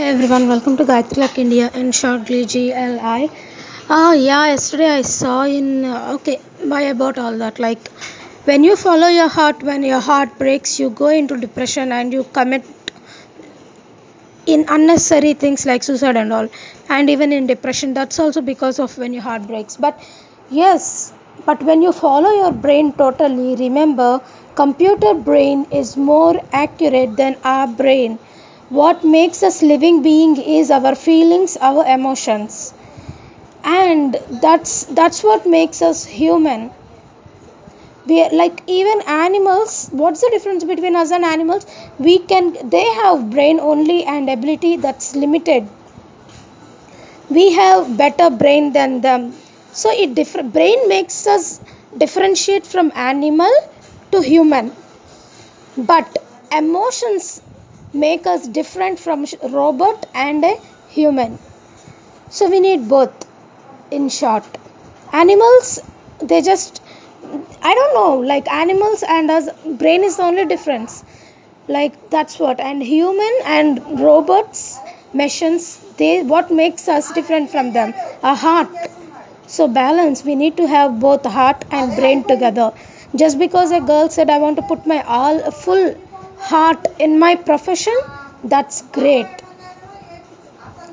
Hey everyone, welcome to Gayatri Luck India and shortly GLI. Ah, yeah, yesterday I saw in uh, okay, why about all that? Like, when you follow your heart, when your heart breaks, you go into depression and you commit in unnecessary things like suicide and all, and even in depression. That's also because of when your heart breaks. But yes, but when you follow your brain totally, remember, computer brain is more accurate than our brain what makes us living being is our feelings our emotions. And that's that's what makes us human. We are like even animals what's the difference between us and animals? We can they have brain only and ability that's limited. We have better brain than them. So it different brain makes us differentiate from animal to human. But emotions make us different from robot and a human. So we need both in short. Animals they just i don't know like animals and us brain is the only difference. Like that's what. And human and robots machines they what makes us different from them? A heart. So balance. We need to have both heart and brain together. Just because a girl said i want to put my all full heart in my profession that's great.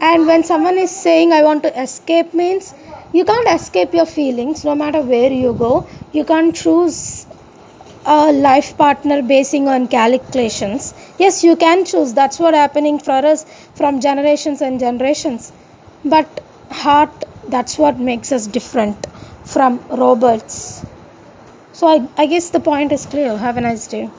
And when someone is saying i want to escape means you can't escape your feelings no matter where you go. You can't choose a life partner basing on calculations. Yes you can choose. That's what happening for us from generations and generations. But heart that's what makes us different from robots. So I, I guess the point is clear. Have a nice day